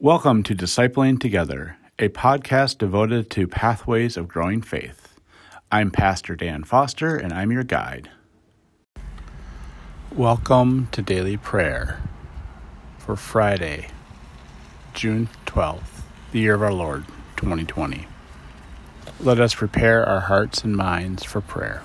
Welcome to Discipling Together, a podcast devoted to pathways of growing faith. I'm Pastor Dan Foster, and I'm your guide. Welcome to daily prayer for Friday, June 12th, the year of our Lord, 2020. Let us prepare our hearts and minds for prayer.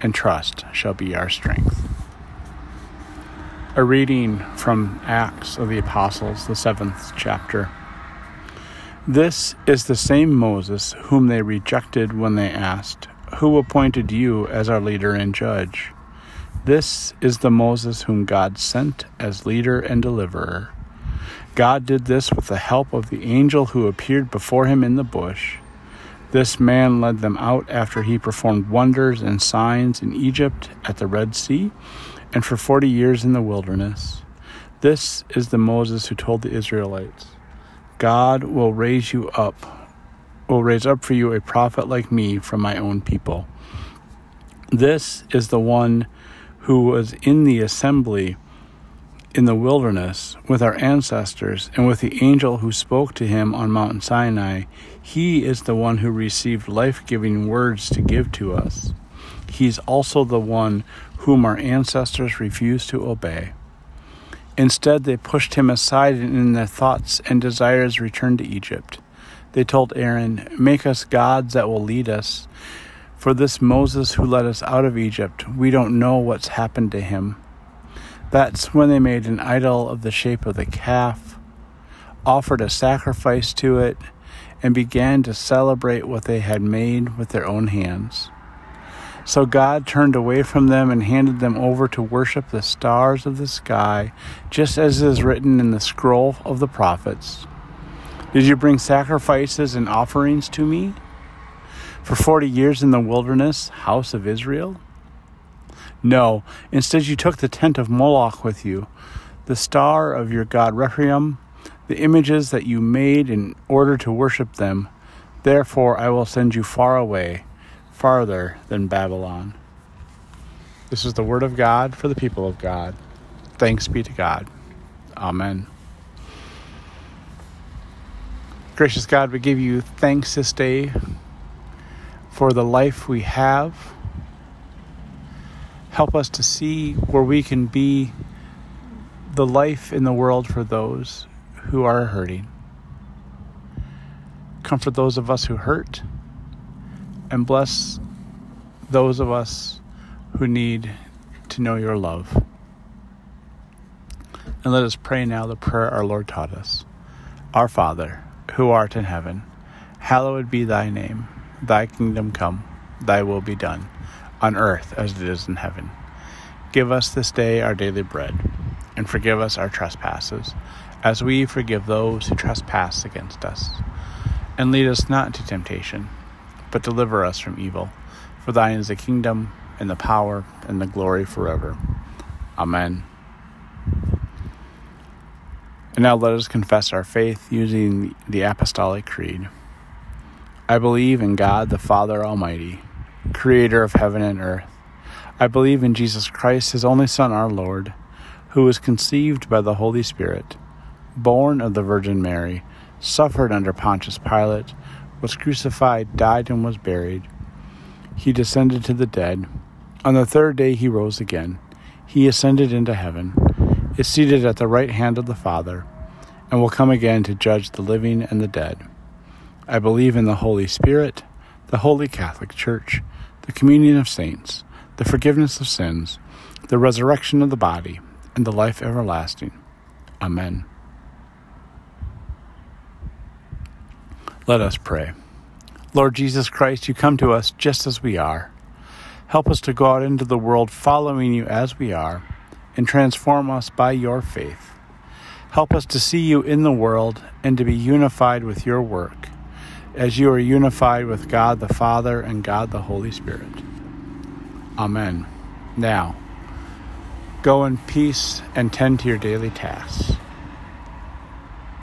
and trust shall be our strength. A reading from Acts of the Apostles, the seventh chapter. This is the same Moses whom they rejected when they asked, Who appointed you as our leader and judge? This is the Moses whom God sent as leader and deliverer. God did this with the help of the angel who appeared before him in the bush. This man led them out after he performed wonders and signs in Egypt at the Red Sea and for forty years in the wilderness. This is the Moses who told the Israelites, God will raise you up, will raise up for you a prophet like me from my own people. This is the one who was in the assembly in the wilderness with our ancestors and with the angel who spoke to him on Mount Sinai, he is the one who received life giving words to give to us. He's also the one whom our ancestors refused to obey. Instead, they pushed him aside and in their thoughts and desires returned to Egypt. They told Aaron, Make us gods that will lead us. For this Moses who led us out of Egypt, we don't know what's happened to him. That's when they made an idol of the shape of the calf, offered a sacrifice to it, and began to celebrate what they had made with their own hands. So God turned away from them and handed them over to worship the stars of the sky, just as is written in the scroll of the prophets. Did you bring sacrifices and offerings to me? For forty years in the wilderness, house of Israel? No, instead you took the tent of Moloch with you, the star of your god Rephaim, the images that you made in order to worship them. Therefore I will send you far away, farther than Babylon. This is the word of God for the people of God. Thanks be to God. Amen. Gracious God, we give you thanks this day for the life we have help us to see where we can be the life in the world for those who are hurting. Comfort those of us who hurt and bless those of us who need to know your love. And let us pray now the prayer our Lord taught us Our Father, who art in heaven, hallowed be thy name. Thy kingdom come, thy will be done on earth as it is in heaven. Give us this day our daily bread, and forgive us our trespasses, as we forgive those who trespass against us. And lead us not into temptation, but deliver us from evil. For thine is the kingdom, and the power, and the glory forever. Amen. And now let us confess our faith using the Apostolic Creed. I believe in God the Father Almighty creator of heaven and earth. I believe in Jesus Christ, his only Son, our Lord, who was conceived by the Holy Spirit, born of the Virgin Mary, suffered under Pontius Pilate, was crucified, died, and was buried. He descended to the dead. On the third day he rose again. He ascended into heaven, is seated at the right hand of the Father, and will come again to judge the living and the dead. I believe in the Holy Spirit, the Holy Catholic Church the communion of saints, the forgiveness of sins, the resurrection of the body, and the life everlasting. Amen. Let us pray. Lord Jesus Christ, you come to us just as we are. Help us to go out into the world following you as we are, and transform us by your faith. Help us to see you in the world and to be unified with your work, as you are unified with God the Father and God the Holy Spirit. Amen. Now, go in peace and tend to your daily tasks.